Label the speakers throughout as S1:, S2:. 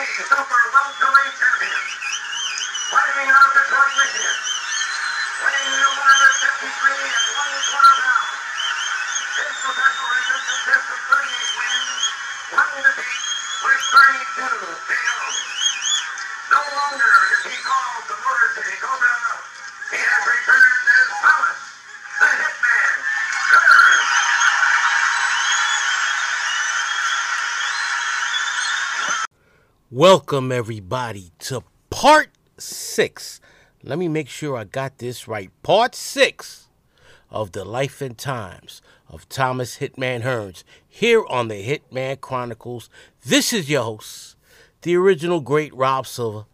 S1: Super Welterweight Champion, fighting out of Detroit, Michigan, weighing in 153 and one quarter pounds. His professional record consists of 38 wins, one defeat, with 32 KOs. No longer is he called the Motor City Cobra. He has returned as Thomas, the Hitman, Hearns.
S2: Welcome, everybody, to part six. Let me make sure I got this right. Part six of the life and times of Thomas Hitman Hearns here on the Hitman Chronicles. This is your host, the original great Rob Silva.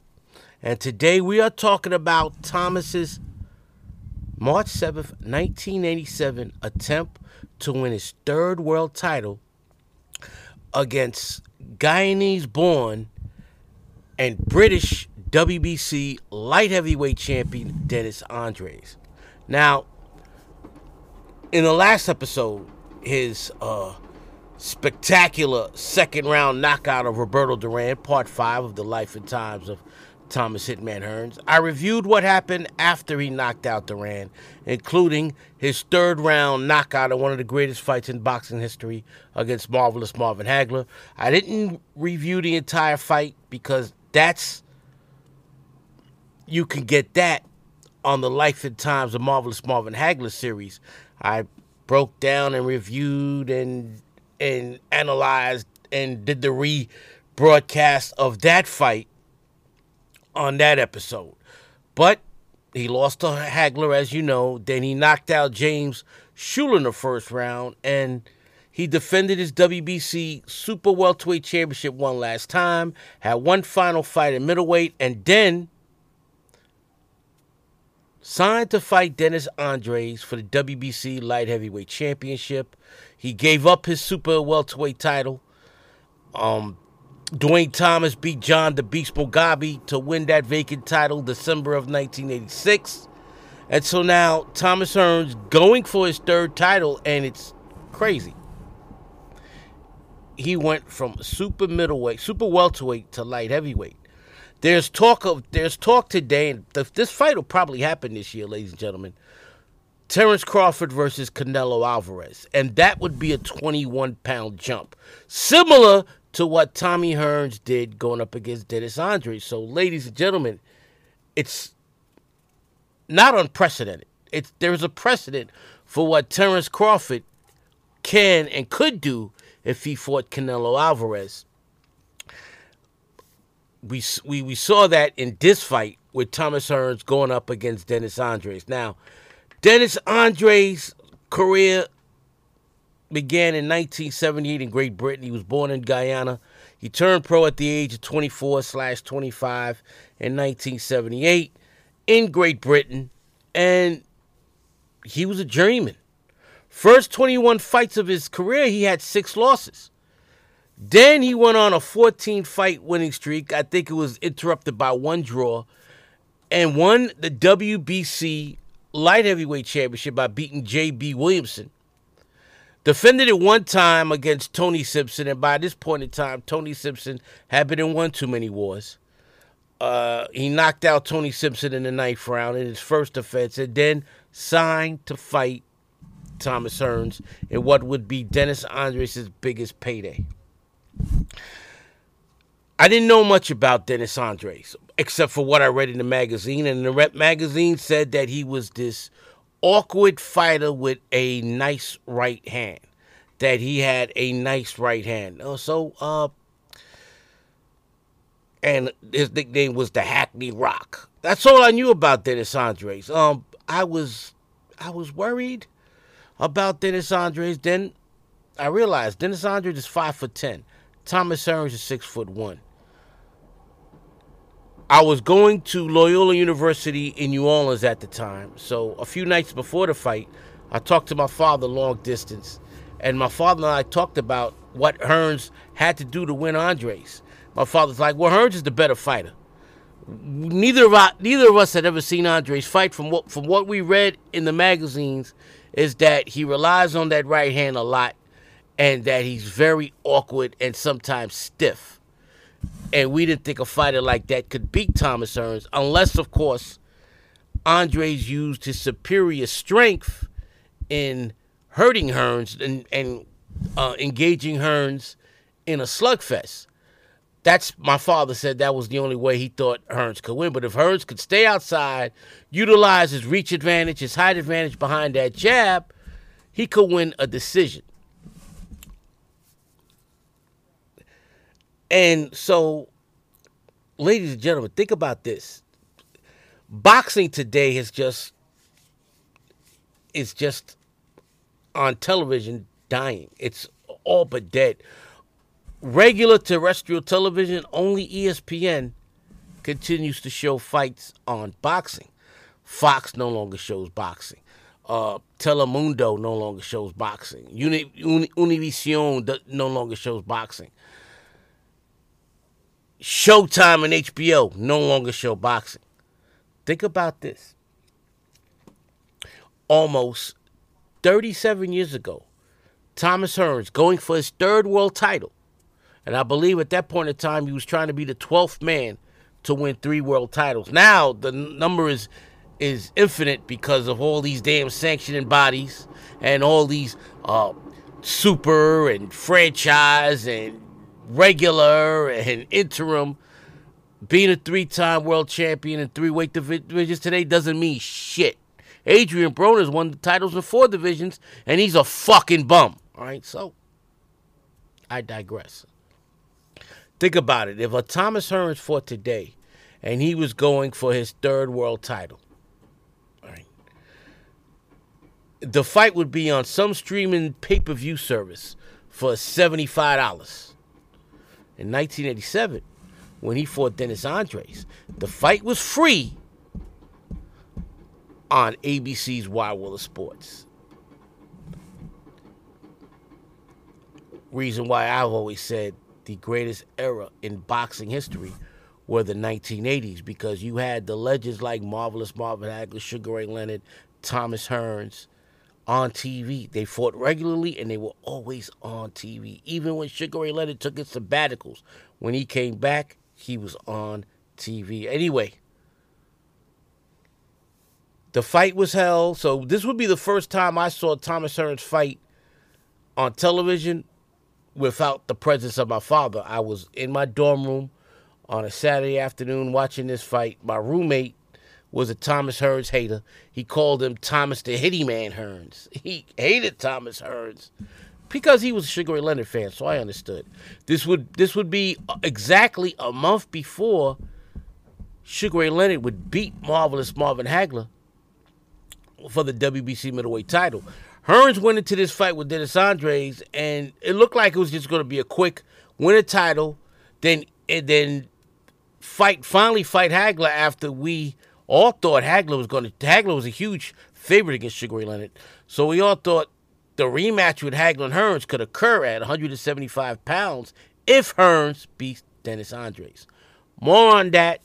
S2: And today we are talking about Thomas's March 7th, 1987 attempt to win his third world title against Guyanese born and British WBC light heavyweight champion Dennis Andries. Now, in the last episode, his uh, spectacular second round knockout of Roberto Duran, part five of the life and times of Thomas Hitman Hearns, I reviewed what happened after he knocked out Duran, including his third round knockout in one of the greatest fights in boxing history against Marvelous Marvin Hagler. I didn't review the entire fight because that's you can get that on the Life and Times of Marvelous Marvin Hagler series. I broke down and reviewed and and analyzed and did the rebroadcast of that fight on that episode. But he lost to Hagler, as you know. Then he knocked out James Schuler in the first round, and he defended his WBC Super Welterweight Championship one last time, had one final fight at middleweight, and then signed to fight Dennis Andries for the WBC Light Heavyweight Championship. He gave up his Super Welterweight title. Um, Duane Thomas beat John the Beast Mugabi to win that vacant title December of 1986. And so now Thomas Hearns going for his third title, and it's crazy. He went from super middleweight, super welterweight to light heavyweight. There's talk of there's talk today, and th- this fight will probably happen this year, ladies and gentlemen. Terrence Crawford versus Canelo Alvarez, and that would be a 21 pound jump, similar to what Tommy Hearns did going up against Dennis Andries. So, ladies and gentlemen, it's not unprecedented. It's there's a precedent for what Terrence Crawford can and could do if he fought Canelo Alvarez. We, we, we saw that in this fight with Thomas Hearns going up against Dennis Andries. Now, Dennis Andries' career began in 1978 in Great Britain. He was born in Guyana. He turned pro at the age of 24 slash 25 in 1978 in Great Britain, and he was a journeyman. First 21 fights of his career, he had six losses. Then he went on a 14 fight winning streak. I think it was interrupted by one draw, and won the WBC light heavyweight championship by beating J.B. Williamson. Defended it one time against Tony Sibson, and by this point in time, Tony Sibson had been in one too many wars. Uh, he knocked out Tony Sibson in the ninth round in his first defense, and then signed to fight Thomas Hearns in what would be Dennis Andries' biggest payday. I didn't know much about Dennis Andries except for what I read in the magazine, and the rep magazine said that he was this awkward fighter with a nice right hand. That he had a nice right hand. So, uh, and his nickname was the Hackney Rock. That's all I knew about Dennis Andries. Um, I was, I was worried about Dennis Andries. Then I realized Dennis Andries is five foot ten. Thomas Hearns is six foot one. I was going to Loyola University in New Orleans at the time. So a few nights before the fight, I talked to my father long distance, and my father and I talked about what Hearns had to do to win Andries. My father's like, "Well, Hearns is the better fighter." Neither of us, neither of us had ever seen Andries fight. From what from what we read in the magazines, is that he relies on that right hand a lot, and that he's very awkward and sometimes stiff. And we didn't think a fighter like that could beat Thomas Hearns, unless, of course, Andries used his superior strength in hurting Hearns and, and uh, engaging Hearns in a slugfest. That's my father said that was the only way he thought Hearns could win. But if Hearns could stay outside, utilize his reach advantage, his height advantage behind that jab, he could win a decision. And so, ladies and gentlemen, think about this. Boxing today is just is just on television dying. It's all but dead. Regular terrestrial television, only ESPN continues to show fights on boxing. Fox no longer shows boxing. Uh, Telemundo no longer shows boxing. Uni, Uni, Univision no longer shows boxing. Showtime and HBO no longer show boxing. Think about this. Almost 37 years ago, Thomas Hearns going for his third world title. And I believe at that point in time, he was trying to be the 12th man to win three world titles. Now the number is is infinite because of all these damn sanctioning bodies and all these uh, super and franchise and regular and interim. Being a three time world champion in three weight divisions today doesn't mean shit. Adrian Broner's won the titles in four divisions, and he's a fucking bum. All right, so I digress. Think about it. If a Thomas Hearns fought today and he was going for his third world title, right, the fight would be on some streaming pay per view service for $75. In 1987, when he fought Dennis Andres, the fight was free on ABC's Wide World of Sports. Reason why I've always said the greatest era in boxing history were the 1980s because you had the legends like Marvelous Marvin Hagler, Sugar Ray Leonard, Thomas Hearns on TV. They fought regularly and they were always on TV. Even when Sugar Ray Leonard took his sabbaticals, when he came back, he was on TV. Anyway, the fight was held, so this would be the first time I saw Thomas Hearns fight on television without the presence of my father. I was in my dorm room on a Saturday afternoon watching this fight. My roommate was a Thomas Hearns hater. He called him Thomas the Hitty Man Hearns. He hated Thomas Hearns because he was a Sugar Ray Leonard fan, so I understood. This would this would be exactly a month before Sugar Ray Leonard would beat Marvelous Marvin Hagler for the WBC middleweight title. Hearns went into this fight with Dennis Andries, and it looked like it was just going to be a quick win a title, then and then fight finally fight Hagler after we all thought Hagler was going to. Hagler was a huge favorite against Sugar Ray Leonard, so we all thought the rematch with Hagler and Hearns could occur at 175 pounds if Hearns beats Dennis Andries. More on that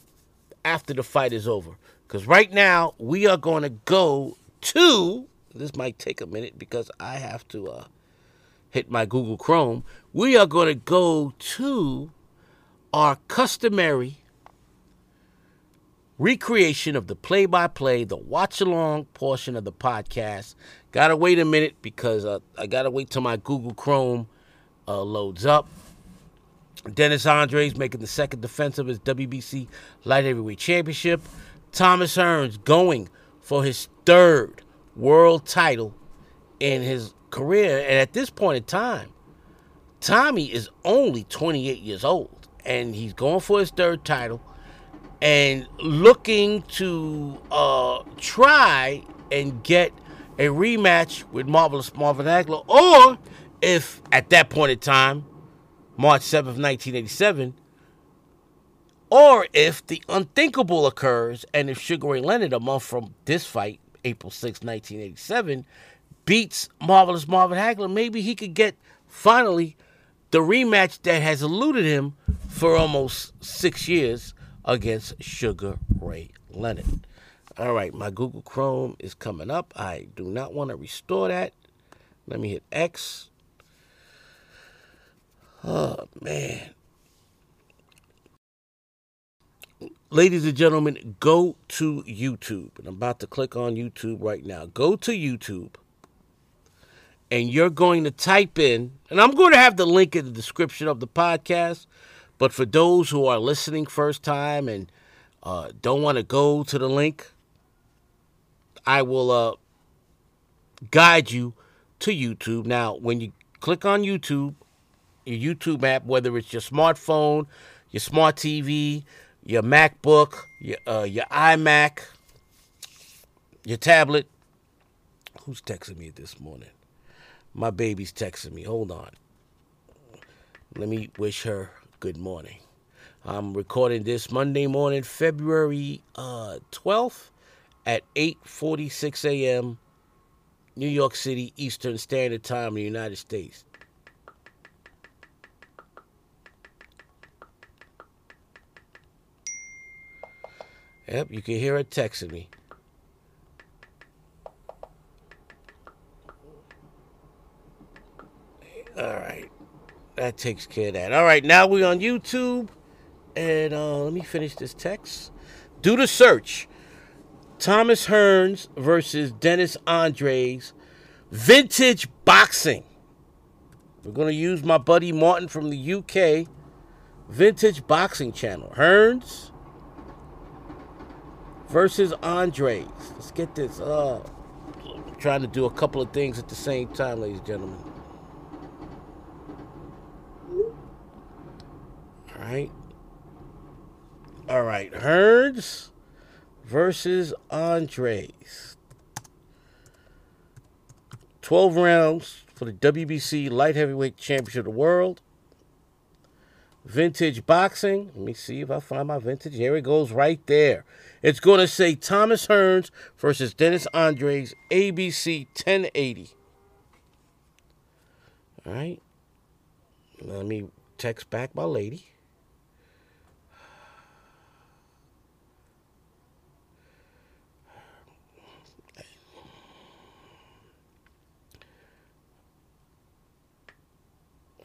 S2: after the fight is over. Because right now, we are going to go to this might take a minute because I have to uh, hit my Google Chrome. We are going to go to our customary recreation of the play by play, the watch along portion of the podcast. Gotta wait a minute because uh, I gotta wait till my Google Chrome uh, loads up. Dennis Andries making the second defense of his WBC Light Heavyweight Championship. Thomas Hearns going for his third world title in his career. And at this point in time, Tommy is only 28 years old and he's going for his third title and looking to uh, try and get a rematch with Marvelous Marvin Hagler, or if at that point in time, March 7th, 1987, or if the unthinkable occurs and if Sugar Ray Leonard, a month from this fight, April 6, 1987, beats Marvelous Marvin Hagler, maybe he could get finally the rematch that has eluded him for almost six years against Sugar Ray Leonard. All right, my Google Chrome is coming up. I do not want to restore that. Let me hit X. Oh, man. Ladies and gentlemen, go to YouTube. And I'm about to click on YouTube right now. Go to YouTube. And you're going to type in, and I'm going to have the link in the description of the podcast. But for those who are listening first time and uh, don't want to go to the link, I will uh, guide you to YouTube. Now, when you click on YouTube, your YouTube app, whether it's your smartphone, your smart TV, your MacBook, your uh, your iMac, your tablet. Who's texting me this morning? My baby's texting me. Hold on. Let me wish her good morning. I'm recording this Monday morning, February uh, 12th at 8:46 a.m. New York City Eastern Standard Time in the United States. Yep, you can hear her texting me. All right. That takes care of that. All right, now we're on YouTube. And uh, let me finish this text. Do the search. Thomas Hearns versus Dennis Andries. Vintage boxing. We're going to use my buddy Martin from the UK. Vintage boxing channel. Hearns versus Andries. Let's get this. Uh, trying to do a couple of things at the same time, ladies and gentlemen. All right. All right. Hearns versus Andries. 12 rounds for the WBC Light Heavyweight Championship of the World. Vintage Boxing. Let me see if I find my vintage. Here it goes right there. It's going to say Thomas Hearns versus Dennis Andries, ABC 1080. All right. Let me text back my lady.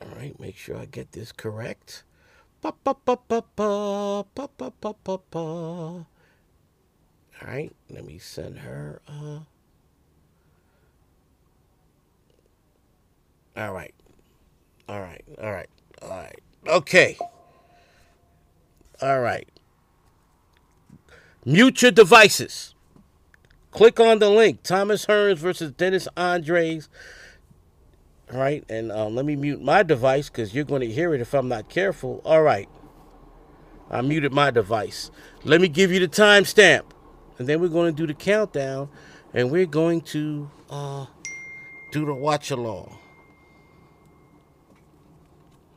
S2: All right, make sure I get this correct. Ba, ba, ba, ba, ba, ba, ba, ba, ba. All right, let me send her. Uh... All right, all right, all right, all right. Okay. All right. Mute your devices. Click on the link. Thomas Hearns versus Dennis Andries. All right, and uh, let me mute my device because you're going to hear it if I'm not careful. All right, I muted my device. Let me give you the timestamp, and then we're going to do the countdown, and we're going to uh, do the watch along.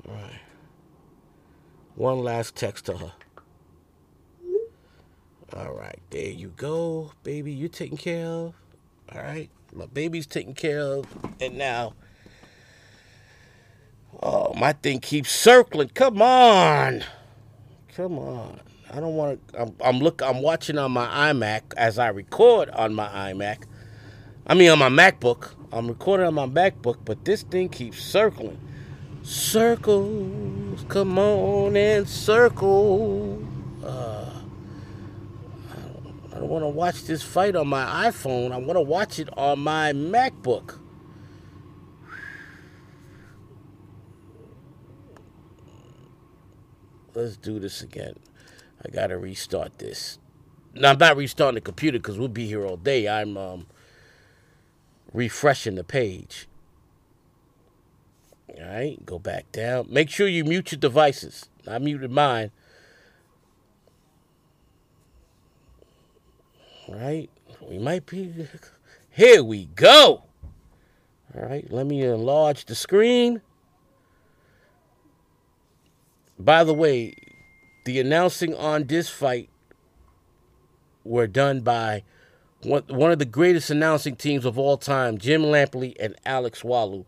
S2: All right, one last text to her. All right, there you go, baby. You're taken care of. All right, my baby's taken care of, and now. Oh, my thing keeps circling. Come on. Come on. I don't want to. I'm, I'm look. I'm watching on my iMac as I record on my iMac. I mean, on my MacBook. I'm recording on my MacBook, but this thing keeps circling. Circles, come on and circle. Uh, I don't want to watch this fight on my iPhone. I want to watch it on my MacBook. let's do this again. I gotta restart this. Now I'm not restarting the computer because we'll be here all day. I'm um, refreshing the page. All right, go back down. Make sure you mute your devices. I muted mine. All right, we might be. Here we go. All right, let me enlarge the screen. By the way, the announcing on this fight were done by one of the greatest announcing teams of all time, Jim Lampley and Alex Wallau,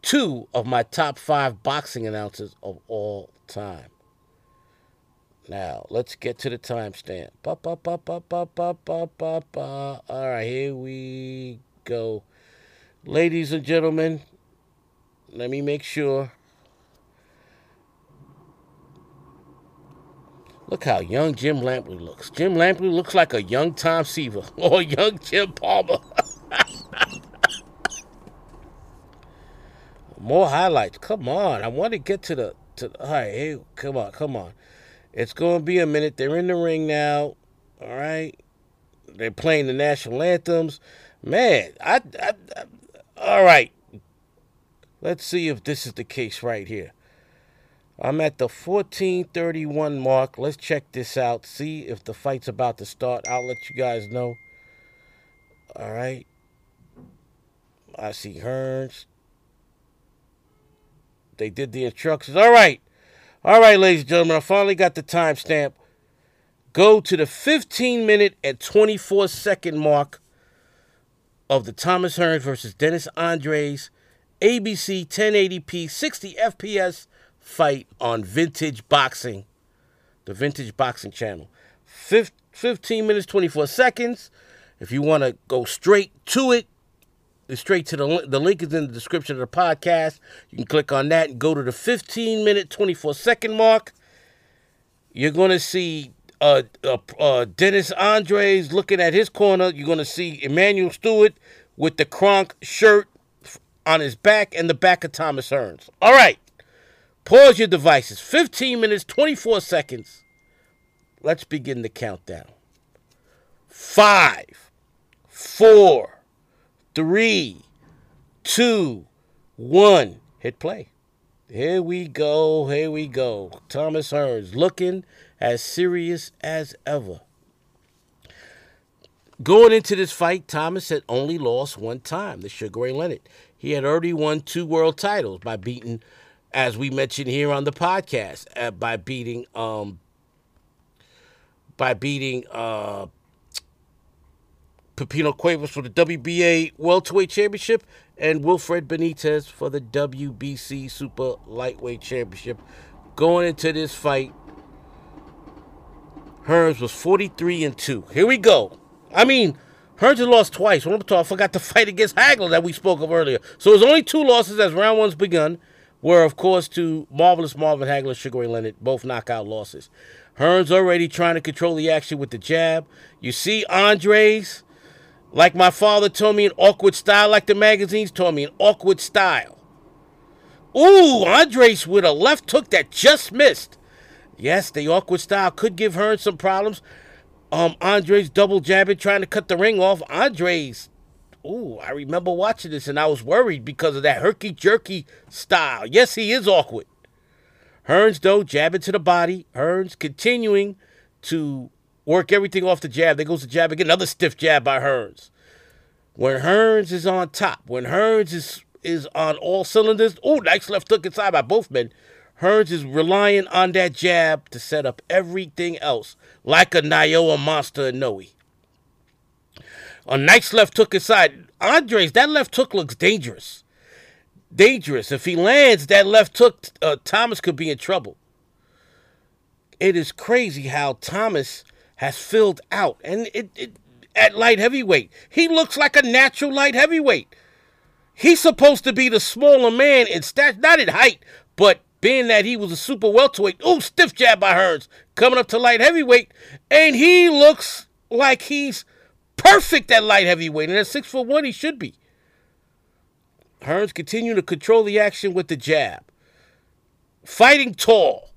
S2: two of my top five boxing announcers of all time. Now, let's get to the timestamp. All right, here we go. Ladies and gentlemen, let me make sure Look how young Jim Lampley looks. Jim Lampley looks like a young Tom Seaver or young Jim Palmer. More highlights. Come on. I want to get to the to the, all right, hey, come on, come on. It's going to be a minute. They're in the ring now. All right. They're playing the national anthems. Man, I, I, I all right. Let's see if this is the case right here. I'm at the 1431 mark. Let's check this out. See if the fight's about to start. I'll let you guys know. All right. I see Hearns. They did the instructions. All right. All right, ladies and gentlemen. I finally got the timestamp. Go to the 15 minute and 24 second mark of the Thomas Hearns versus Dennis Andries ABC 1080p 60 FPS fight on Vintage Boxing, the Vintage Boxing channel. Fif- 15 minutes, 24 seconds. If you want to go straight to it, straight to the the link is in the description of the podcast. You can click on that and go to the 15 minute 24 second mark. You're going to see uh, uh, uh, Dennis Andries looking at his corner. You're going to see Emanuel Steward with the Kronk shirt on his back and the back of Thomas Hearns. All right. Pause your devices. 15 minutes, 24 seconds. Let's begin the countdown. Five, four, three, two, one. Hit play. Here we go. Here we go. Thomas Hearns looking as serious as ever. Going into this fight, Thomas had only lost one time, the Sugar Ray Leonard. He had already won two world titles by beating, as we mentioned here on the podcast, uh, by beating um, by beating uh, Pipino Cuevas for the WBA Welterweight Championship and Wilfred Benitez for the WBC Super Lightweight Championship. Going into this fight, Hearns was 43 and 2. Here we go. I mean, Hearns had lost twice. One I forgot to fight against Hagler that we spoke of earlier. So it was only two losses as round one's begun, were, of course, to Marvelous Marvin Hagler, Sugar Ray Leonard, both knockout losses. Hearns already trying to control the action with the jab. You see Andries like my father told me, an awkward style, like the magazines told me, an awkward style. Ooh, Andries with a left hook that just missed. Yes, the awkward style could give Hearns some problems. Um, Andries double jabbing, trying to cut the ring off. Andries, ooh, I remember watching this and I was worried because of that herky jerky style. Yes, he is awkward. Hearns, though, jabbing to the body. Hearns continuing to work everything off the jab. There goes the jab again. Another stiff jab by Hearns. When Hearns is on top, when Hearns is is on all cylinders, oh, nice left hook inside by both men. Hearns is relying on that jab to set up everything else, like a Naoya monster Inoue. A nice left hook inside. Andries, that left hook looks dangerous. Dangerous. If he lands that left hook, uh, Thomas could be in trouble. It is crazy how Thomas has filled out, and it, it at light heavyweight. He looks like a natural light heavyweight. He's supposed to be the smaller man in stat, not in height, but being that he was a super welterweight. Oh, stiff jab by Hearns coming up to light heavyweight, and he looks like he's perfect at light heavyweight, and at six foot one he should be. Hearns continuing to control the action with the jab, fighting tall.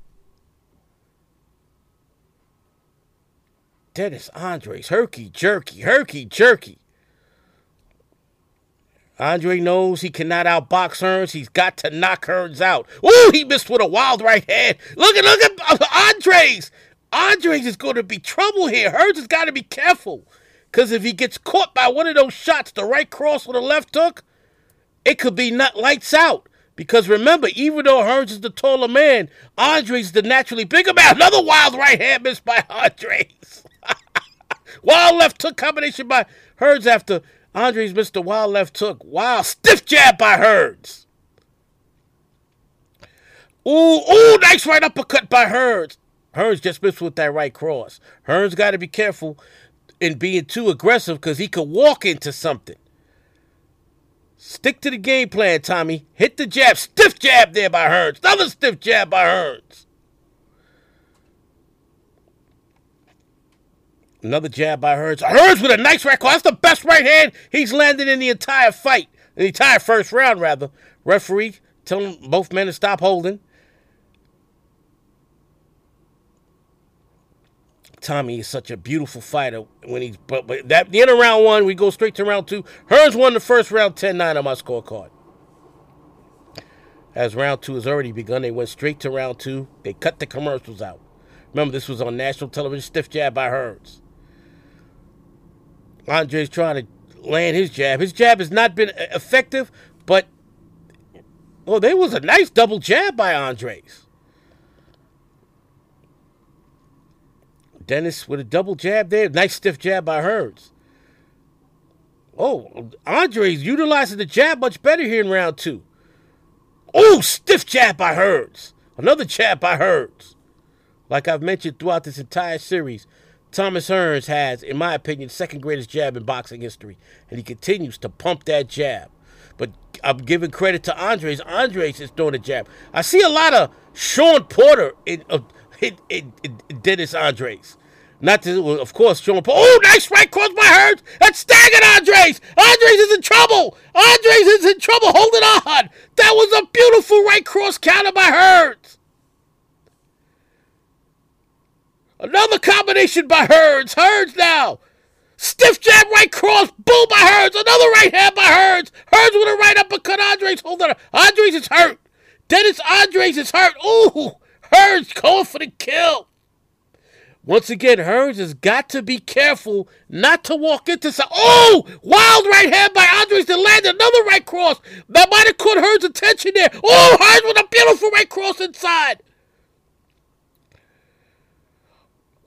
S2: Dennis Andries, herky jerky, herky jerky. Andre knows he cannot outbox Hearns. He's got to knock Hearns out. Ooh, he missed with a wild right hand. Look at look at uh, Andries. Andries is going to be trouble here. Hearns has got to be careful. Because if he gets caught by one of those shots, the right cross with the left hook, it could be not lights out. Because remember, even though Hearns is the taller man, Andries the naturally bigger man. Another wild right hand missed by Andries. Wild left hook combination by Hearns after Andries missed a wild left hook. Wow, stiff jab by Hearns. Ooh, ooh, nice right uppercut by Hearns. Hearns just missed with that right cross. Hearns got to be careful in being too aggressive because he could walk into something. Stick to the game plan, Tommy. Hit the jab. Stiff jab there by Hearns. Another stiff jab by Hearns. Another jab by Hearns. Hearns with a nice right. That's the best right hand he's landed in the entire fight, the entire first round, rather. Referee telling both men to stop holding. Tommy is such a beautiful fighter when he's but, but that the end of round one, we go straight to round two. Hearns won the first round 10-9 on my scorecard. As round two has already begun, they went straight to round two. They cut the commercials out. Remember, this was on national television. Stiff jab by Hearns. Andre's trying to land his jab. His jab has not been effective, but well, there was a nice double jab by Andries. Dennis with a double jab there. Nice stiff jab by Hearns. Oh, Andries utilizing the jab much better here in round two. Oh, stiff jab by Hearns. Another jab by Hearns. Like I've mentioned throughout this entire series, Thomas Hearns has, in my opinion, second greatest jab in boxing history, and he continues to pump that jab. But I'm giving credit to Andries. Andries is throwing a jab. I see a lot of Shawn Porter in, uh, in, in, in Dennis Andries. Not to, well, of course, Shawn Paul. Oh, nice right cross by Hearns. That's staggered Andries. Andries is in trouble. Andries is in trouble. holding on. That was a beautiful right cross counter by Hearns. Another combination by Hearns. Hearns now. Stiff jab right cross. Boom by Hearns. Another right hand by Hearns. Hearns with a right uppercut. Andries holding on. Andries is hurt. Dennis Andries is hurt. Ooh. Hearns going for the kill. Once again, Hearns has got to be careful not to walk into some. Oh! Wild right hand by Andries to land another right cross. That might have caught Hearns' attention there. Oh, Hearns with a beautiful right cross inside.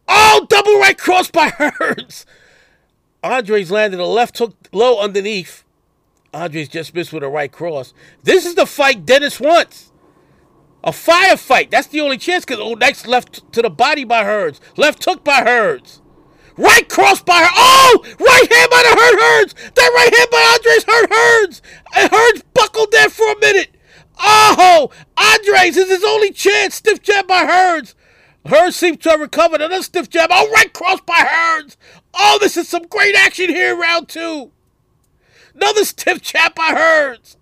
S2: Oh, double right cross by Hearns. Andries landed a left hook low underneath. Andries just missed with a right cross. This is the fight Dennis wants. A firefight. That's the only chance because oh, next left to the body by Hearns. Left hook by Hearns. Right cross by her. Oh! Right hand by the hurt Hearns. That right hand by Andries hurt Hearns. And Hearns buckled there for a minute. Oh! Andries is his only chance. Stiff jab by Hearns. Hearns seems to have recovered. Another stiff jab. Oh, right cross by Hearns. Oh, this is some great action here round two. Another stiff jab by Hearns.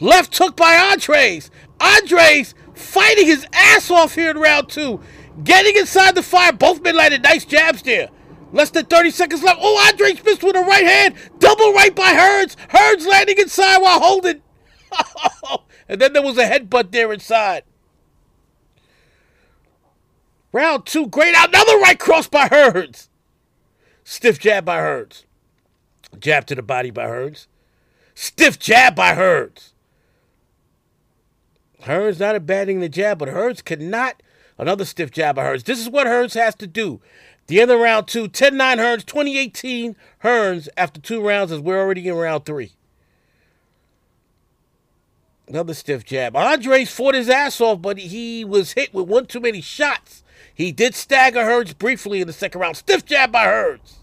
S2: Left hook by Andries. Andries fighting his ass off here in round two. Getting inside the fire. Both men landed nice jabs there. Less than 30 seconds left. Oh, Andries missed with a right hand. Double right by Hearns. Hearns landing inside while holding. and then there was a headbutt there inside. Round two, great. Another right cross by Hearns. Stiff jab by Hearns. Jab to the body by Hearns. Stiff jab by Hearns. Hearns not abandoning the jab, but Hearns cannot. Another stiff jab by Hearns. This is what Hearns has to do. The end of round two, 10 9 Hearns, 2018 Hearns after two rounds as we're already in round three. Another stiff jab. Andries fought his ass off, but he was hit with one too many shots. He did stagger Hearns briefly in the second round. Stiff jab by Hearns.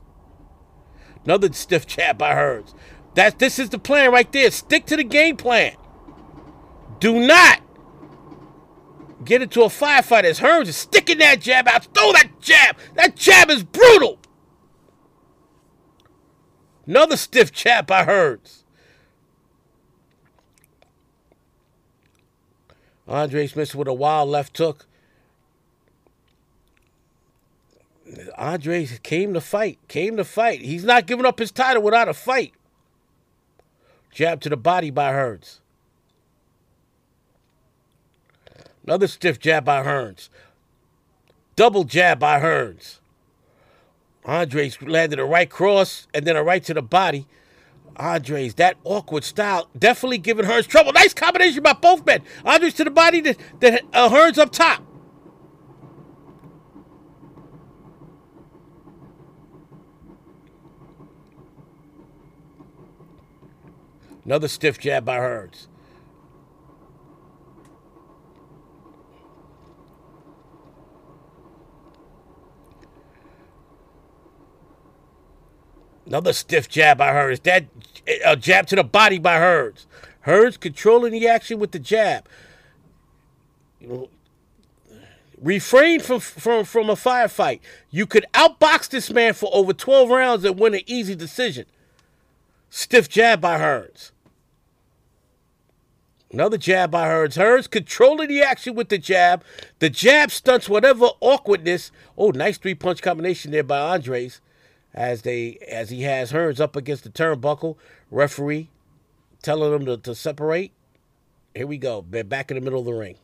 S2: Another stiff jab by Hearns. That this is the plan right there. Stick to the game plan. Do not get into a firefight as Hearns is sticking that jab out. Throw that jab. That jab is brutal. Another stiff jab by Hearns. Andre Smith with a wild left hook. Andre came to fight. Came to fight. He's not giving up his title without a fight. Jab to the body by Hearns. Another stiff jab by Hearns. Double jab by Hearns. Andries landed a right cross and then a right to the body. Andries, that awkward style, definitely giving Hearns trouble. Nice combination by both men. Andries to the body, that, that uh, Hearns up top. Another stiff jab by Hearns. Another stiff jab by Hearns. That uh, jab to the body by Hearns. Hearns controlling the action with the jab. You know, Refrain from from from a firefight. You could outbox this man for over 12 rounds and win an easy decision. Stiff jab by Hearns. Another jab by Hearns. Hearns controlling the action with the jab. The jab stunts whatever awkwardness. Oh, nice three punch combination there by Andries, as they as he has Hearns up against the turnbuckle. Referee telling them to, to separate. Here we go. They're back in the middle of the ring.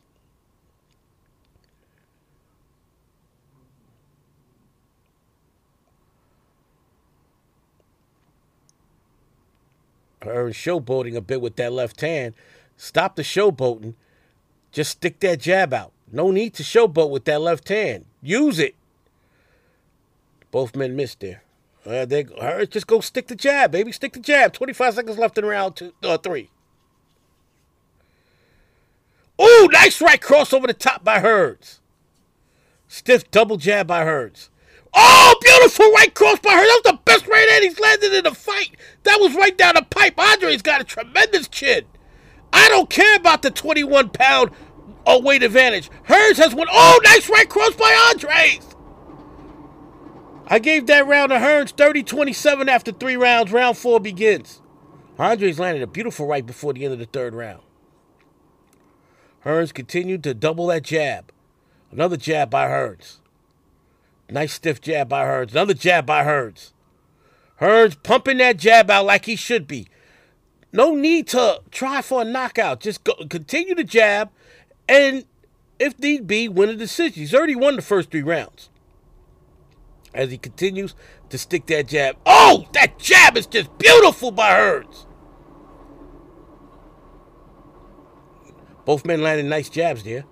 S2: Her showboating a bit with that left hand. Stop the showboating. Just stick that jab out. No need to showboat with that left hand. Use it. Both men missed there. Uh, they, her, just go stick the jab, baby. Stick the jab. 25 seconds left in round two, uh, three. Oh, nice right cross over the top by Hearns. Stiff double jab by Hearns. Oh, beautiful right cross by Hearns. That was the best right hand he's landed in the fight. That was right down the pipe. Andre's got a tremendous chin. I don't care about the 21 pound uh, weight advantage. Hearns has won. Oh, nice right cross by Andries. I gave that round to Hearns 30 27 after three rounds. Round four begins. Andries landed a beautiful right before the end of the third round. Hearns continued to double that jab. Another jab by Hearns. Nice stiff jab by Hearns. Another jab by Hearns. Hearns pumping that jab out like he should be. No need to try for a knockout. Just go, continue to jab and, if need be, win a decision. He's already won the first three rounds. As he continues to stick that jab. Oh, that jab is just beautiful by Hearns. Both men landing nice jabs there.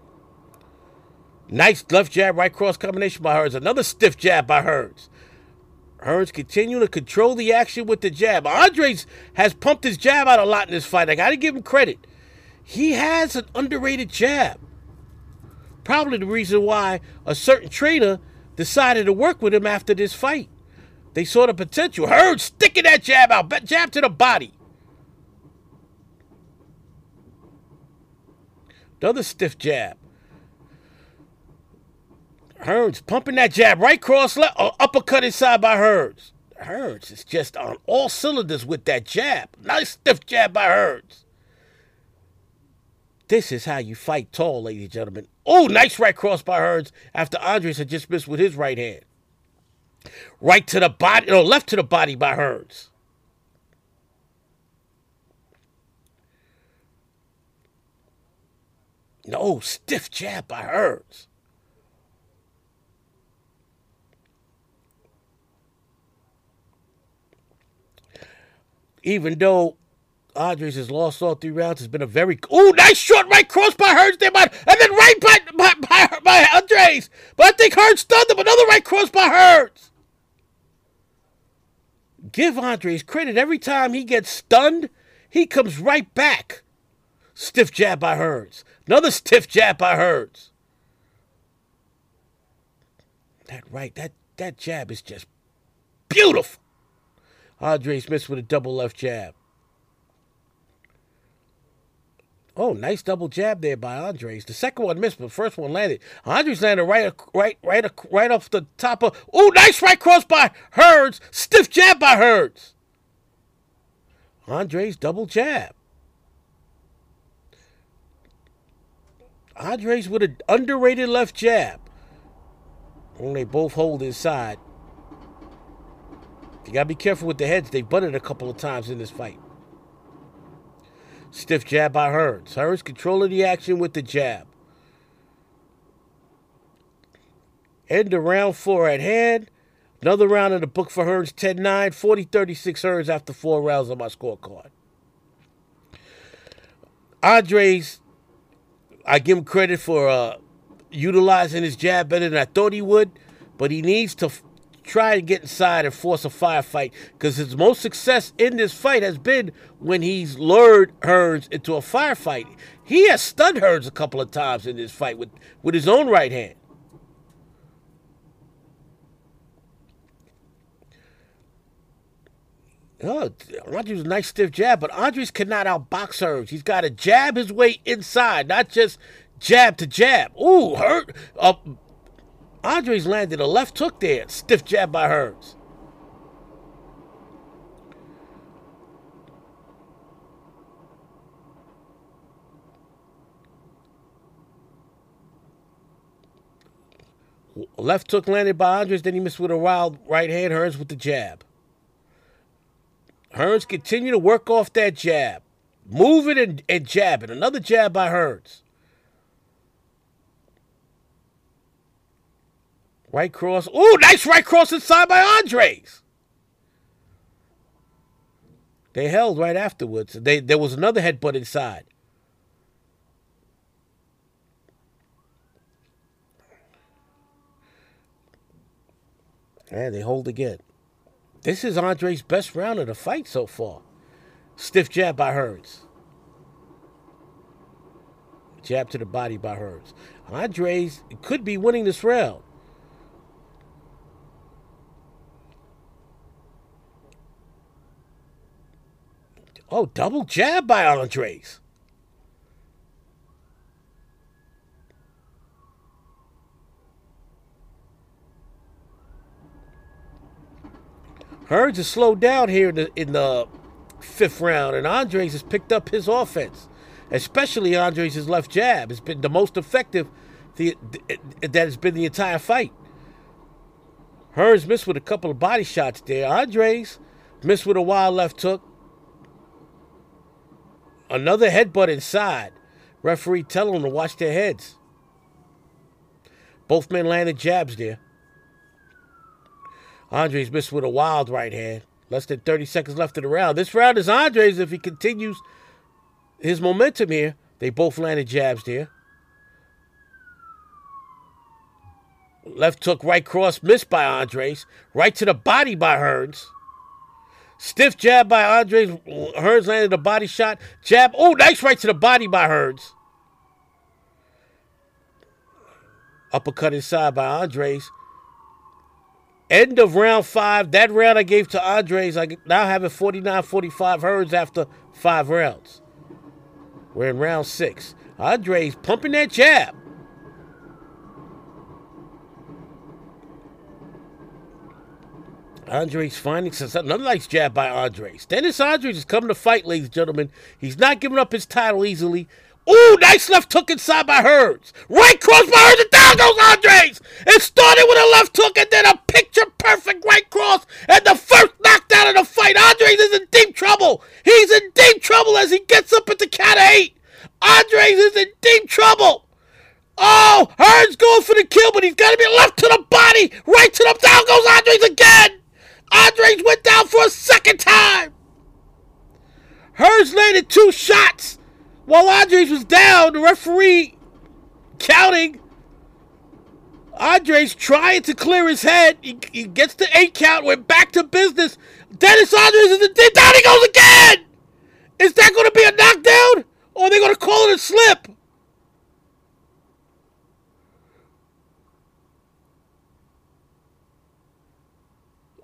S2: Nice left jab, right cross combination by Hearns. Another stiff jab by Hearns. Hearns continue to control the action with the jab. Andries has pumped his jab out a lot in this fight. I got to give him credit. He has an underrated jab. Probably the reason why a certain trainer decided to work with him after this fight. They saw the potential. Hearns sticking that jab out, jab to the body. Another stiff jab. Hearns pumping that jab right cross left, or uh, uppercut inside by Hearns. Hearns is just on all cylinders with that jab. Nice stiff jab by Hearns. This is how you fight tall, ladies and gentlemen. Oh, nice right cross by Hearns after Andries had just missed with his right hand. Right to the body, no, left to the body by Hearns. No, stiff jab by Hearns. Even though Andries has lost all three rounds, has been a very oh nice short right cross by Hearns there, by, and then right by by, by, by Andries. But I think Hearns stunned him. Another right cross by Hearns. Give Andries credit. Every time he gets stunned, he comes right back. Stiff jab by Hearns. Another stiff jab by Hearns. That right, that that jab is just beautiful. Andries missed with a double left jab. Oh, nice double jab there by Andries. The second one missed, but the first one landed. Andries landed right, right, right, right off the top of. Oh, nice right cross by Hearns. Stiff jab by Hearns. Andries double jab. Andries with an underrated left jab. When they both hold inside. You gotta be careful with the heads. They butted a couple of times in this fight. Stiff jab by Hearns. Hearns controlling the action with the jab. End of round four at hand. Another round in the book for Hearns 10 9, 40 36 Hearns after four rounds on my scorecard. Andries I give him credit for uh, utilizing his jab better than I thought he would, but he needs to try to get inside and force a firefight because his most success in this fight has been when he's lured Hearns into a firefight. He has stunned Hearns a couple of times in this fight with, with his own right hand. Oh, Andries a nice stiff jab, but Andries cannot outbox Hearns. He's got to jab his way inside, not just jab to jab. Ooh, hurt. Uh, Andries landed a left hook there. Stiff jab by Hearns. Left hook landed by Andries, then he missed with a wild right hand. Hearns with the jab. Hearns continue to work off that jab. moving and, and jab it. Another jab by Hearns. Right cross. Ooh, nice right cross inside by Andries. They held right afterwards. They there was another headbutt inside. And they hold again. This is Andre's best round of the fight so far. Stiff jab by Hearns. Jab to the body by Hearns. Andries could be winning this round. Oh, double jab by Andries. Hearns has slowed down here in the, in the fifth round, and Andries has picked up his offense, especially Andries' left jab. has been the most effective the, that has been the entire fight. Hearns missed with a couple of body shots there. Andries missed with a wild left hook. Another headbutt inside. Referee telling them to watch their heads. Both men landed jabs there. Andries missed with a wild right hand. Less than 30 seconds left in the round. This round is Andries if he continues his momentum here. They both landed jabs there. Left hook, right cross, missed by Andries. Right to the body by Hearns. Stiff jab by Andries. Hearns landed a body shot. Jab. Oh, nice right to the body by Hearns. Uppercut inside by Andries. End of round five. That round I gave to Andries. I now have it 49 45 Hearns after five rounds. We're in round six. Andries pumping that jab. Andries finding success. Another nice jab by Andries. Dennis Andries is coming to fight, ladies and gentlemen. He's not giving up his title easily. Ooh, nice left hook inside by Hearns. Right cross by Hearns, and down goes Andries. It started with a left hook and then a picture perfect right cross. And the first knockdown of the fight. Andries is in deep trouble. He's in deep trouble as he gets up at the count of eight. Andries is in deep trouble. Oh, Hearns going for the kill, but he's got to be left to the body. Right to the down goes Andries again. Andries went down for a second time. Hearns landed two shots while Andries was down. The referee counting. Andries trying to clear his head. He, he gets the eight count, went back to business. Dennis Andries is the down he goes again. Is that going to be a knockdown? Or are they going to call it a slip?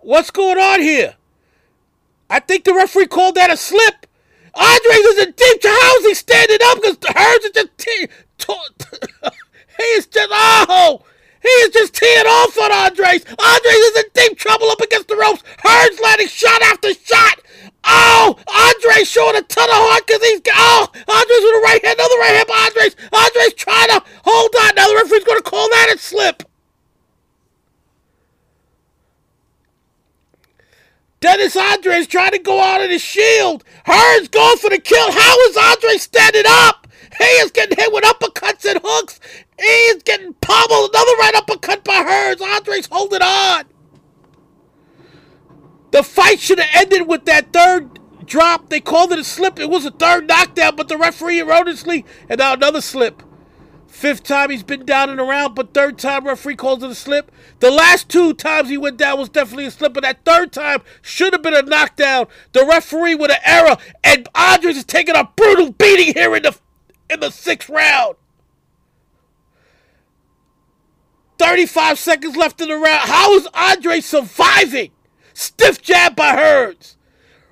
S2: What's going on here? I think the referee called that a slip. Andries is in deep. How is he standing up? Because Hearns is just te- to- he is just oh, he is just teeing off on Andries. Andries is in deep trouble up against the ropes. Hearns landing shot after shot. Oh, Andries showing a ton of heart because he's oh, Andries with a right hand, another right hand by Andries. Andries trying to hold on. Now the referee's going to call that a slip. Dennis Andries trying to go out of the shield. Hearns going for the kill. How is Andre standing up? He is getting hit with uppercuts and hooks. He is getting pummeled. Another right uppercut by Hearns. Andries holding on. The fight should have ended with that third drop. They called it a slip. It was a third knockdown, but the referee erroneously, and now another slip. Fifth time he's been down and around, but third time referee calls it a slip. The last two times he went down was definitely a slip, but that third time should have been a knockdown. The referee with an error, and Andries is taking a brutal beating here in the in the sixth round. 35 seconds left in the round. How is Andre surviving? Stiff jab by Hearns.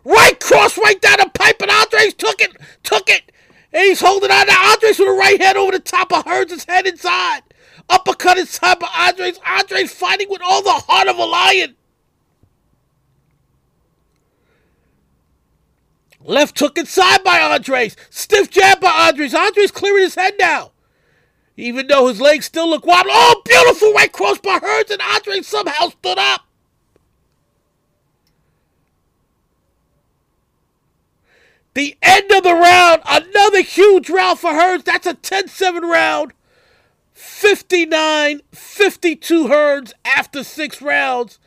S2: Right cross right down the pipe, and Andries took it, took it. And he's holding on to Andries with a right hand over the top of Hearns' head inside. Uppercut inside by Andries. Andries fighting with all the heart of a lion. Left hook inside by Andries. Stiff jab by Andries. Andries clearing his head now. Even though his legs still look wobbly. Oh, beautiful right cross by Hearns, and Andries somehow stood up. The end of the round. Another huge round for Hearns. That's a 10 7 round. 59 52 Hearns after six rounds.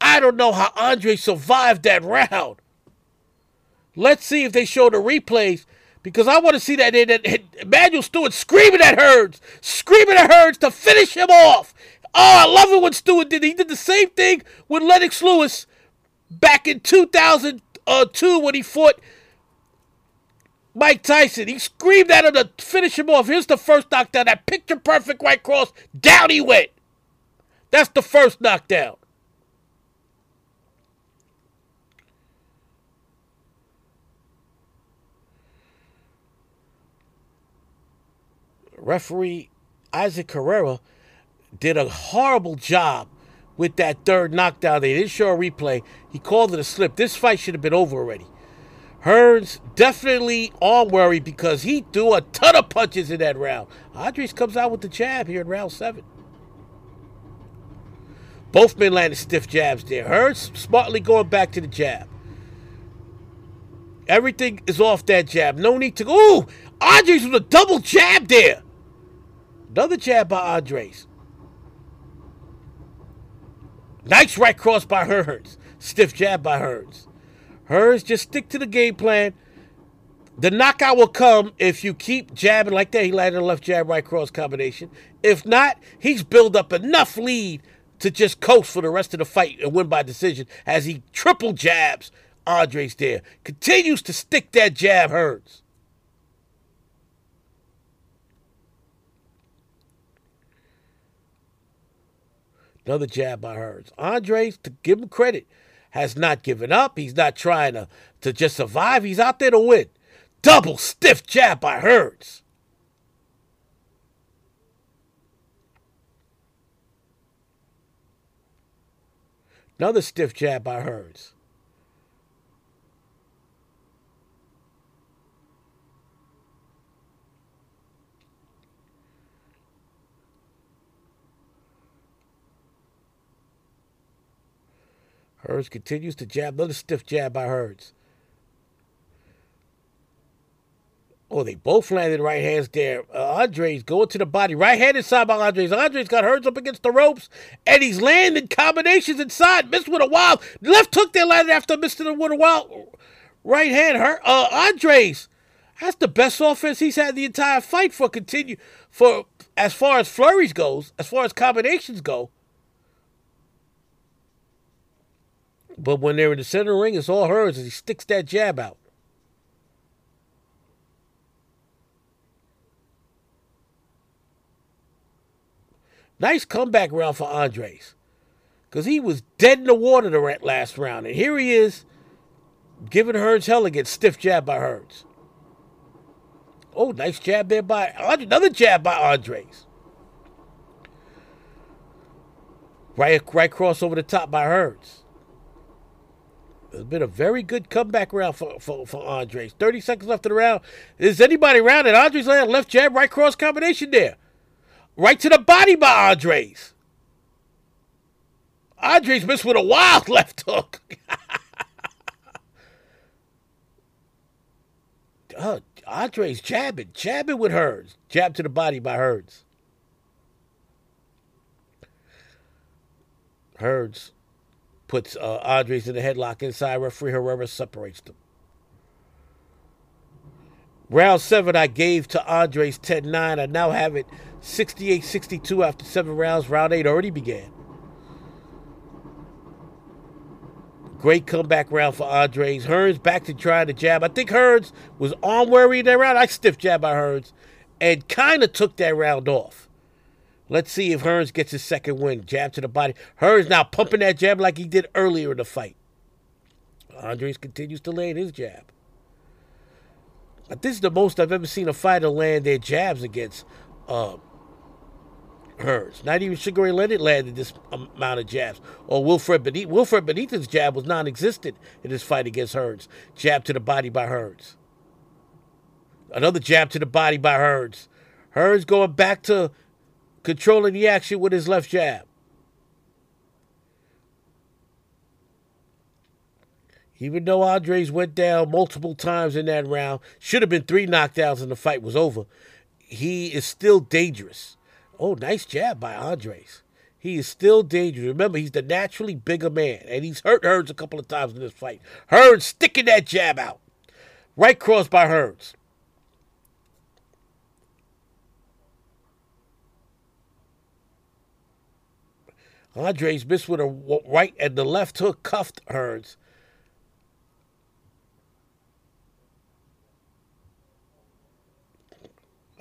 S2: I don't know how Andre survived that round. Let's see if they show the replays because I want to see that, that Emanuel Steward screaming at Hearns, screaming at Hearns to finish him off. Oh, I love it when Steward did. He did the same thing with Lennox Lewis back in 2002 uh, when he fought Mike Tyson. He screamed at him to finish him off. Here's the first knockdown. That picture perfect right cross. Down he went. That's the first knockdown. Referee Isaac Herrera did a horrible job with that third knockdown. They didn't show a replay. He called it a slip. This fight should have been over already. Hearns definitely on worry because he threw a ton of punches in that round. Andries comes out with the jab here in round seven. Both men landed stiff jabs there. Hearns smartly going back to the jab. Everything is off that jab. No need to go. Ooh, Andries with a double jab there. Another jab by Andries. Nice right cross by Hearns. Stiff jab by Hearns. Hearns, just stick to the game plan. The knockout will come if you keep jabbing like that. He landed a left jab, right cross combination. If not, he's built up enough lead to just coast for the rest of the fight and win by decision as he triple jabs Andries there. Continues to stick that jab, Hearns. Another jab by Hearns. Andries, to give him credit, has not given up. He's not trying to, to just survive. He's out there to win. Double stiff jab by Hearns. Another stiff jab by Hearns. Hearns continues to jab. Another stiff jab by Hearns. Oh, they both landed right hands there. Uh, Andries going to the body. Right hand inside by Andries. Andries got Hearns up against the ropes, and he's landing combinations inside. Missed with a wild. Left hook there landed after missing it with a wild. Right hand. Her, uh, Andries. That's the best offense he's had the entire fight for continue for as far as flurries goes, as far as combinations go. But when they're in the center ring, it's all Hearns as he sticks that jab out. Nice comeback round for Andries. Because he was dead in the water the last round. And here he is giving Hearns hell and again. Stiff jab by Hearns. Oh, nice jab there by another jab by Andries. Right, right cross over the top by Hearns. It's been a very good comeback round for, for, for Andries. 30 seconds left in the round. Is anybody around it? Andries land left jab, right cross combination there. Right to the body by Andries. Andries missed with a wild left hook. oh, Andries jabbing, jabbing with Hearns. Jab to the body by Hearns. Hearns puts uh, Andries in the headlock inside. Referee Herrera separates them. Round seven, I gave to Andries 10 9. I now have it 68 62 after seven rounds. Round eight already began. Great comeback round for Andries. Hearns back to trying to jab. I think Hearns was on worry that round. I stiff jab by Hearns and kind of took that round off. Let's see if Hearns gets his second win. Jab to the body. Hearns now pumping that jab like he did earlier in the fight. Andries continues to land his jab. This is the most I've ever seen a fighter land their jabs against uh, Hearns. Not even Sugar Ray Leonard landed this amount of jabs. Or Wilfred Benitez. Wilfred Benitez's jab was non-existent in his fight against Hearns. Jab to the body by Hearns. Another jab to the body by Hearns. Hearns going back to controlling the action with his left jab. Even though Andries went down multiple times in that round, should have been three knockdowns and the fight was over, he is still dangerous. Oh, nice jab by Andries. He is still dangerous. Remember, he's the naturally bigger man, and he's hurt Hearns a couple of times in this fight. Hearns sticking that jab out. Right cross by Hearns. Andries missed with a right and the left hook cuffed Hearns.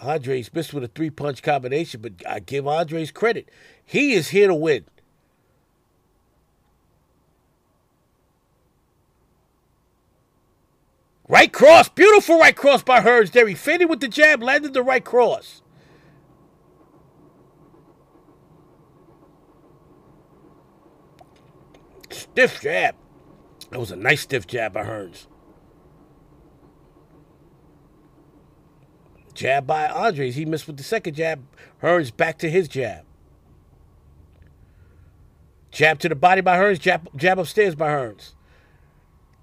S2: Andries missed with a three punch combination, but I give Andries credit. He is here to win. Right cross, beautiful right cross by Hearns there. He faded with the jab, landed the right cross. Stiff jab. That was a nice stiff jab by Hearns. Jab by Andries. He missed with the second jab. Hearns back to his jab. Jab to the body by Hearns. Jab, jab upstairs by Hearns.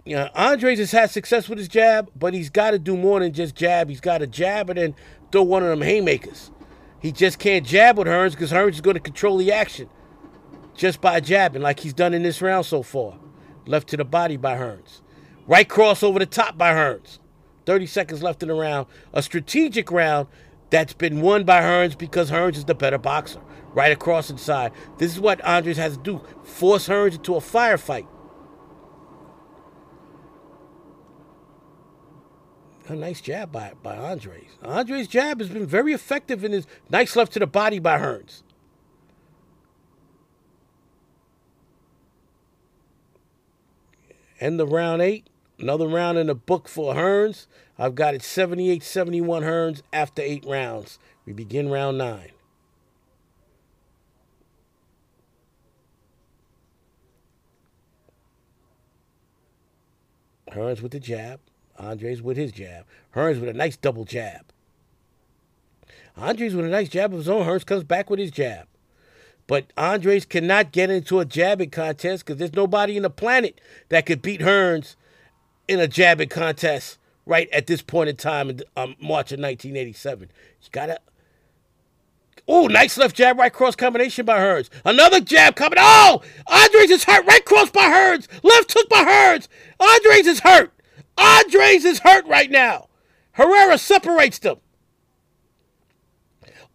S2: You know, Andries has had success with his jab, but he's got to do more than just jab. He's got to jab and then throw one of them haymakers. He just can't jab with Hearns because Hearns is going to control the action just by jabbing, like he's done in this round so far. Left to the body by Hearns. Right cross over the top by Hearns. 30 seconds left in the round. A strategic round that's been won by Hearns because Hearns is the better boxer. Right across inside. This is what Andries has to do force Hearns into a firefight. A nice jab by, by Andries. Andries' jab has been very effective in his nice left to the body by Hearns. End the round eight. Another round in the book for Hearns. I've got it 78 71 Hearns after eight rounds. We begin round nine. Hearns with the jab. Andries with his jab. Hearns with a nice double jab. Andries with a nice jab of his own. Hearns comes back with his jab. But Andries cannot get into a jabbing contest because there's nobody in the planet that could beat Hearns in a jabbing contest right at this point in time in um, March of 1987. You gotta. Oh, nice left jab, right cross combination by Hearns. Another jab coming. Oh, Andries is hurt. Right cross by Hearns. Left hook by Hearns. Andries is hurt. Andries is hurt right now. Herrera separates them.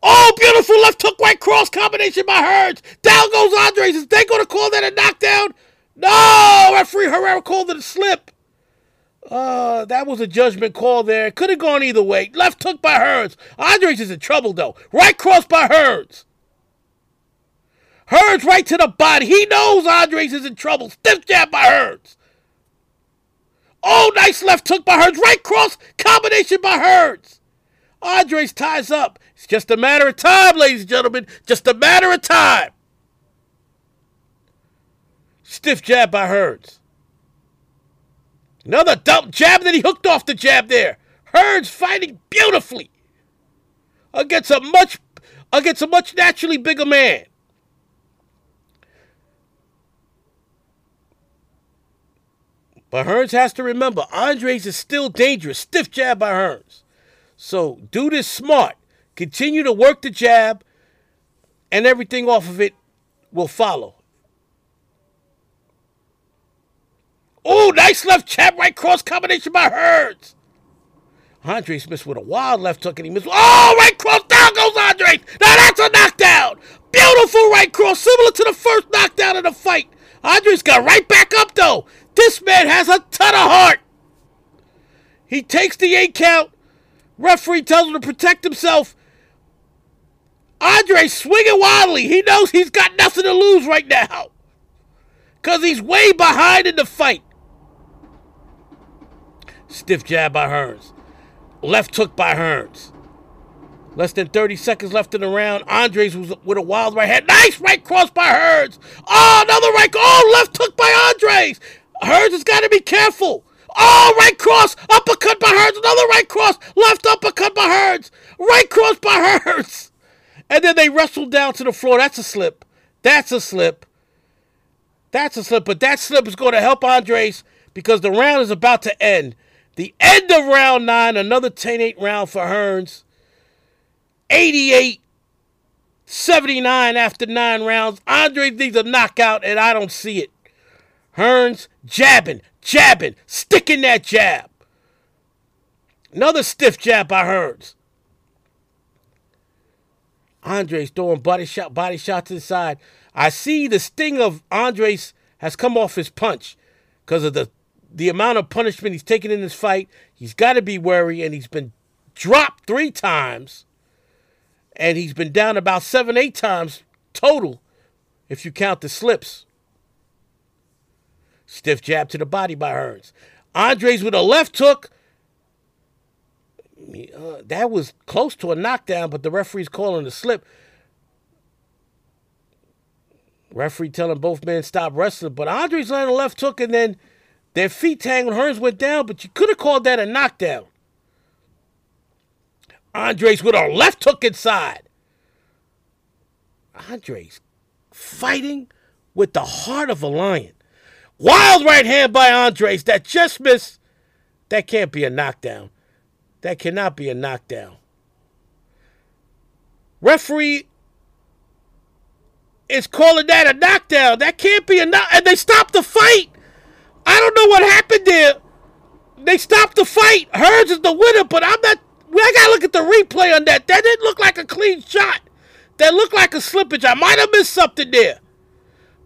S2: Oh, beautiful left hook, right cross combination by Hearns. Down goes Andries. Is they going to call that a knockdown? No, referee Herrera called it a slip. Uh, that was a judgment call there. Could have gone either way. Left hook by Hearns. Andries is in trouble though. Right cross by Hearns. Hearns right to the body. He knows Andries is in trouble. Stiff jab by Hearns. Oh, nice left hook by Hearns. Right cross combination by Hearns. Andries ties up. It's just a matter of time, ladies and gentlemen. Just a matter of time. Stiff jab by Hearns. Another dump jab, that he hooked off the jab there. Hearns fighting beautifully against a much against a much naturally bigger man. But Hearns has to remember, Andries is still dangerous. Stiff jab by Hearns. So do this smart. Continue to work the jab, and everything off of it will follow. Oh, nice left jab, right cross combination by Hearns. Andries missed with a wild left hook and he missed. Oh, right cross, down goes Andries. Now that's a knockdown. Beautiful right cross, similar to the first knockdown of the fight. Andries got right back up though. This man has a ton of heart. He takes the eight count. Referee tells him to protect himself. Andries swinging wildly. He knows he's got nothing to lose right now. Because he's way behind in the fight. Stiff jab by Hearns. Left hook by Hearns. Less than 30 seconds left in the round. Andries was with a wild right hand. Nice right cross by Hearns. Oh, another right. Oh, left hook by Andries. Hearns has got to be careful. Oh, right cross. Uppercut by Hearns. Another right cross. Left uppercut by Hearns. Right cross by Hearns. And then they wrestled down to the floor. That's a slip. That's a slip. That's a slip. But that slip is going to help Andries because the round is about to end. The end of round nine, another 10 8 round for Hearns. 88 79 after nine rounds. Andries needs a knockout, and I don't see it. Hearns jabbing, jabbing, sticking that jab. Another stiff jab by Hearns. Andries throwing body shot, body shots inside. I see the sting of Andries has come off his punch because of the the amount of punishment he's taken in this fight. He's got to be wary, and he's been dropped three times, and he's been down about seven, eight times total, if you count the slips. Stiff jab to the body by Hearns. Andries with a left hook. Uh, that was close to a knockdown, but the referee's calling a slip. Referee telling both men stop wrestling, but Andries landed a left hook and then their feet tangled. Hearns went down, but you could have called that a knockdown. Andries with a left hook inside. Andries fighting with the heart of a lion. Wild right hand by Andries that just missed. That can't be a knockdown. That cannot be a knockdown. Referee is calling that a knockdown. That can't be a knock. And they stopped the fight. I don't know what happened there. They stopped the fight. Hearns is the winner, but I'm not. I gotta look at the replay on that. That didn't look like a clean shot. That looked like a slippage. I might have missed something there.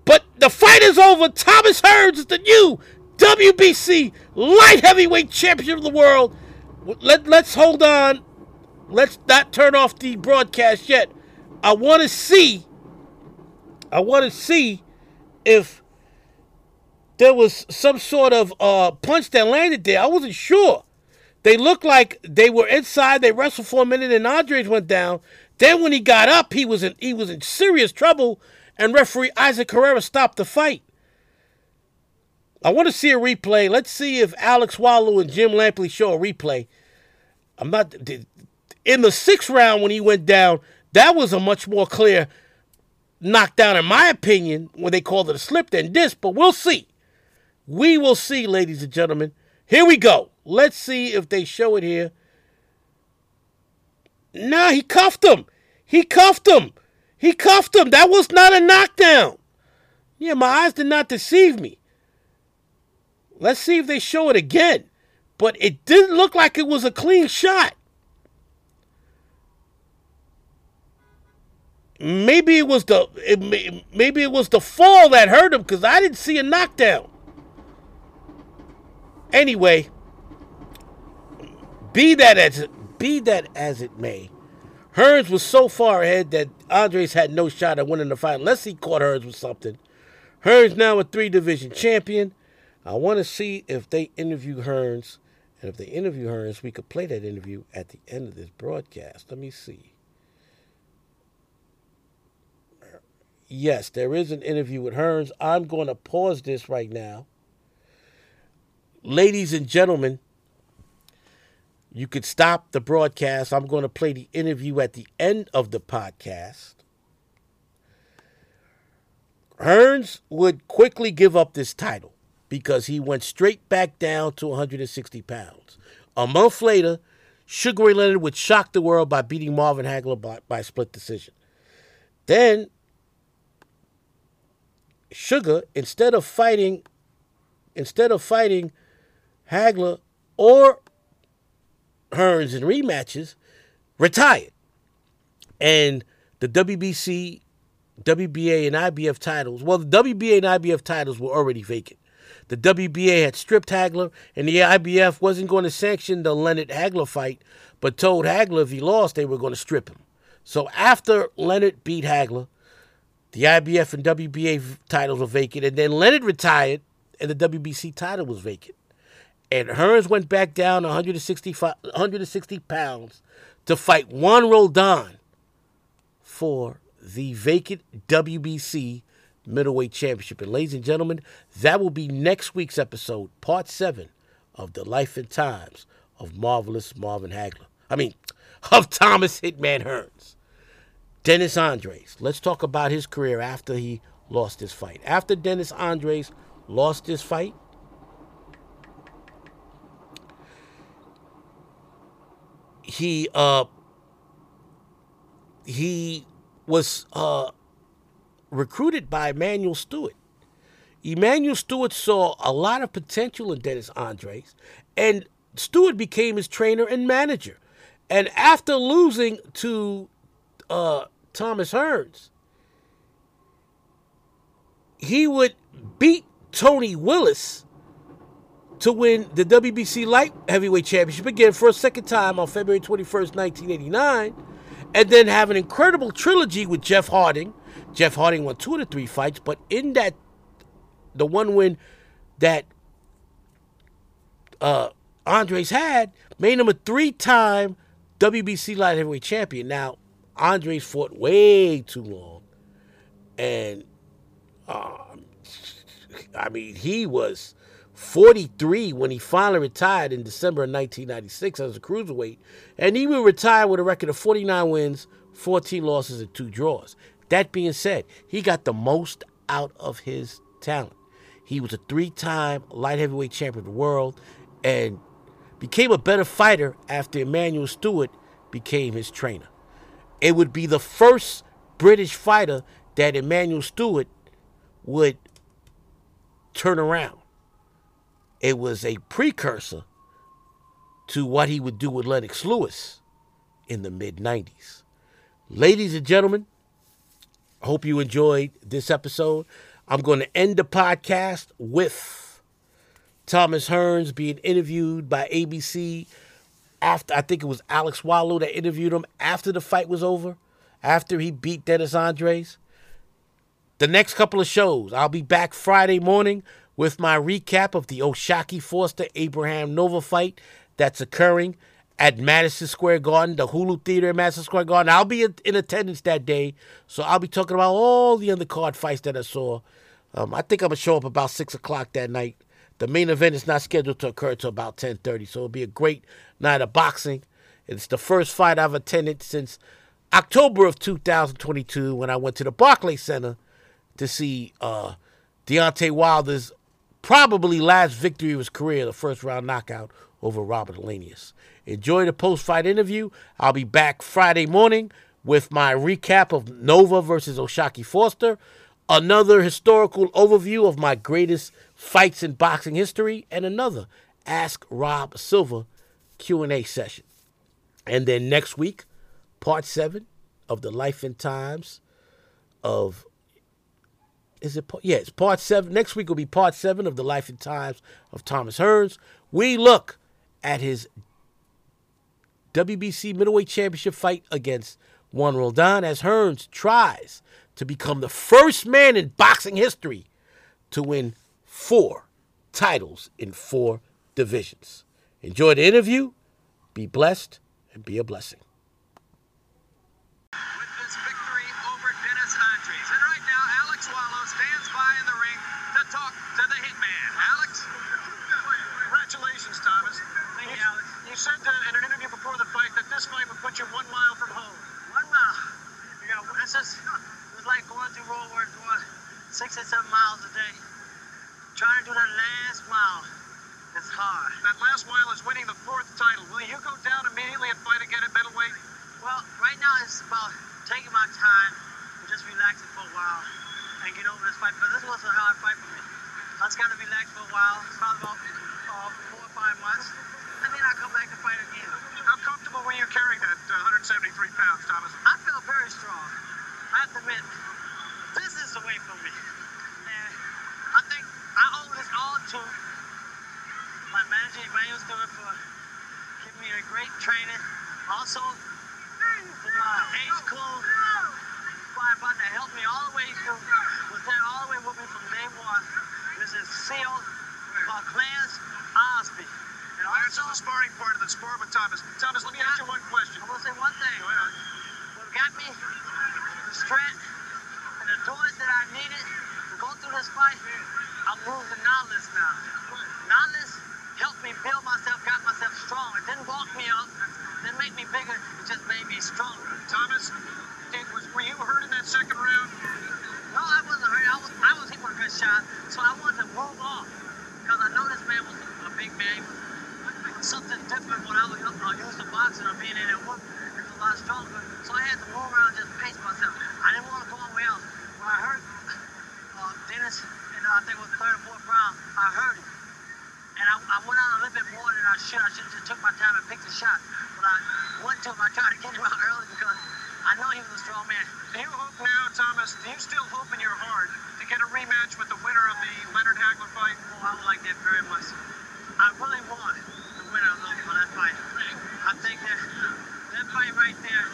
S2: But the fight is over. Thomas Hearns is the new WBC light heavyweight champion of the world. Let, let's hold on. Let's not turn off the broadcast yet. I want to see. I want to see if there was some sort of uh, punch that landed there. I wasn't sure. They looked like they were inside. They wrestled for a minute, and Andries went down. Then when he got up, he was in he was in serious trouble, and referee Isaac Herrera stopped the fight. I want to see a replay. Let's see if Alex Wallau and Jim Lampley show a replay. I'm not in the sixth round when he went down. That was a much more clear knockdown, in my opinion, when they called it a slip than this. But we'll see. We will see, ladies and gentlemen. Here we go. Let's see if they show it here. Nah, he cuffed him. He cuffed him. He cuffed him. That was not a knockdown. Yeah, my eyes did not deceive me. Let's see if they show it again. But it didn't look like it was a clean shot. Maybe it was the it, maybe it was the fall that hurt him because I didn't see a knockdown. Anyway, be that as be that as it may, Hearns was so far ahead that Andries had no shot at winning the fight unless he caught Hearns with something. Hearns now a three division champion. I want to see if they interview Hearns, and if they interview Hearns, we could play that interview at the end of this broadcast. Let me see. Yes, there is an interview with Hearns. I'm going to pause this right now ladies and gentlemen, you could stop the broadcast. I'm going to play the interview at the end of the podcast. Hearns would quickly give up this title because he went straight back down to 160 pounds. A month later, Sugar Ray Leonard would shock the world by beating Marvin Hagler by, by split decision. Then, Sugar, instead of fighting, instead of fighting Hagler or Hearns in rematches retired. And the WBC, WBA, and IBF titles, well, the WBA and IBF titles were already vacant. The WBA had stripped Hagler, and the IBF wasn't going to sanction the Leonard Hagler fight, but told Hagler if he lost, they were going to strip him. So after Leonard beat Hagler, the IBF and WBA titles were vacant, and then Leonard retired, and the WBC title was vacant. And Hearns went back down 165, 160 pounds to fight Juan Roldan for the vacant WBC middleweight championship. And ladies and gentlemen, that will be next week's episode, part seven of the life and times of marvelous Marvin Hagler. I mean, of Thomas Hitman Hearns. Dennis Andries. Let's talk about his career after he lost his fight. After Dennis Andries lost his fight, he uh he was uh recruited by Emanuel Steward. Emanuel Steward saw a lot of potential in Dennis Andries, and Steward became his trainer and manager. And after losing to uh, Thomas Hearns, he would beat Tony Willis to win the WBC Light Heavyweight Championship again for a second time on February 21st, 1989, and then have an incredible trilogy with Jeff Harding. Jeff Harding won two of the three fights, but in that, the one win that uh, Andries had made him a three-time WBC light heavyweight champion. Now, Andries fought way too long, and um, I mean, he was 43 when he finally retired in December of 1996 as a cruiserweight, and he will retire with a record of 49 wins, 14 losses, and two draws. That being said, he got the most out of his talent. He was a three-time light heavyweight champion of the world, and became a better fighter after Emanuel Steward became his trainer. It would be the first British fighter that Emanuel Steward would turn around. It was a precursor to what he would do with Lennox Lewis in the mid 90s. Ladies and gentlemen, hope you enjoyed this episode. I'm going to end the podcast with Thomas Hearns being interviewed by ABC after I think it was Alex Wallau that interviewed him after the fight was over, after he beat Dennis Andries. The next couple of shows, I'll be back Friday morning with my recap of the O'Shaquie Foster Abraham Nova fight that's occurring at Madison Square Garden, the Hulu Theater at Madison Square Garden. I'll be in attendance that day, so I'll be talking about all the undercard fights that I saw. Um, I think I'm gonna show up about six o'clock that night the main event is not scheduled to occur until about 10:30, so it'll be a great night of boxing. It's the first fight I've attended since October of 2022 when I went to the Barclays Center to see uh, Deontay Wilder's probably last victory of his career, the first round knockout over Robert Helenius. Enjoy the post-fight interview. I'll be back Friday morning with my recap of Nova versus O'Shaquie Foster, another historical overview of my greatest fights in boxing history, and another Ask Rob Silva Q&A session. And then next week, part 7 of the life and times of is it yeah, it's part 7. Next week will be part 7 of the life and times of Thomas Hearns. We look at his WBC middleweight championship fight against Juan Roldan as Hearns tries to become the first man in boxing history to win four titles in four divisions. Enjoy the interview, be blessed, and be a blessing.
S1: With this victory over Dennis Andries. And right now, Alex Wallau stands by in the ring to talk to the hitman. Alex? Congratulations, Thomas.
S3: Thank you, Alex.
S1: You said uh, in an interview before the fight that you one mile from home.
S3: One mile. You know, this is it was like going through World War One, six or seven miles a day. Trying to do that last mile. It's hard.
S1: That last mile is winning the fourth title. Will you go down immediately and fight again at middleweight?
S3: Well, right now it's about taking my time and just relaxing for a while and get over this fight. But this was a hard fight for me. I just got to relax for a while, probably about uh, four or five months, and then I come back to fight again.
S1: How comfortable were you carrying that uh, 173 pounds, Thomas?
S3: I felt very strong. I have to admit, this is the way for me. And I think I owe this all to my manager, Emanuel Steward, for giving me a great training. Also, to my age sparring partner that helped me all the way through, was there all the way with me from day one. This is Seal, Clarence Osby. And
S4: Clarence
S3: also,
S4: is the sparring partner that sparred with Thomas. Thomas, let me ask you one question.
S3: I want to say one thing.
S4: Go ahead.
S3: What got me the strength and the endurance that I needed to go through this fight, I'm moving knowledge now. Knowledge helped me build myself, got myself strong. It didn't walk me up, didn't make me bigger, it just made me stronger.
S4: Thomas, did, was, were you hurt in that second round?
S3: No, I wasn't hurt. I was, I was hit with a good shot, so I wanted to move on. Because I know this man was a big man. Something different when I was uh, used to boxing or being in that whoop. He was a lot stronger. So I had to move around and just pace myself. I didn't want to go anywhere else. When I heard uh, Dennis, and I think it was third or fourth round, I heard it. And I, I went out a little bit more than I should. I should have just took my time and picked a shot. But I went to him. I tried to get him out early because I know he was a strong man.
S4: Do you hope now, Thomas, do you still hope in your heart to get a rematch with the winner of the Leonard Hagler fight?
S3: Oh, I would like that very much. I really want the winner of those for that fight. I think that that fight right there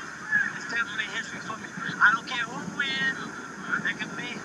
S3: is definitely history for me. I don't care who wins. It could be,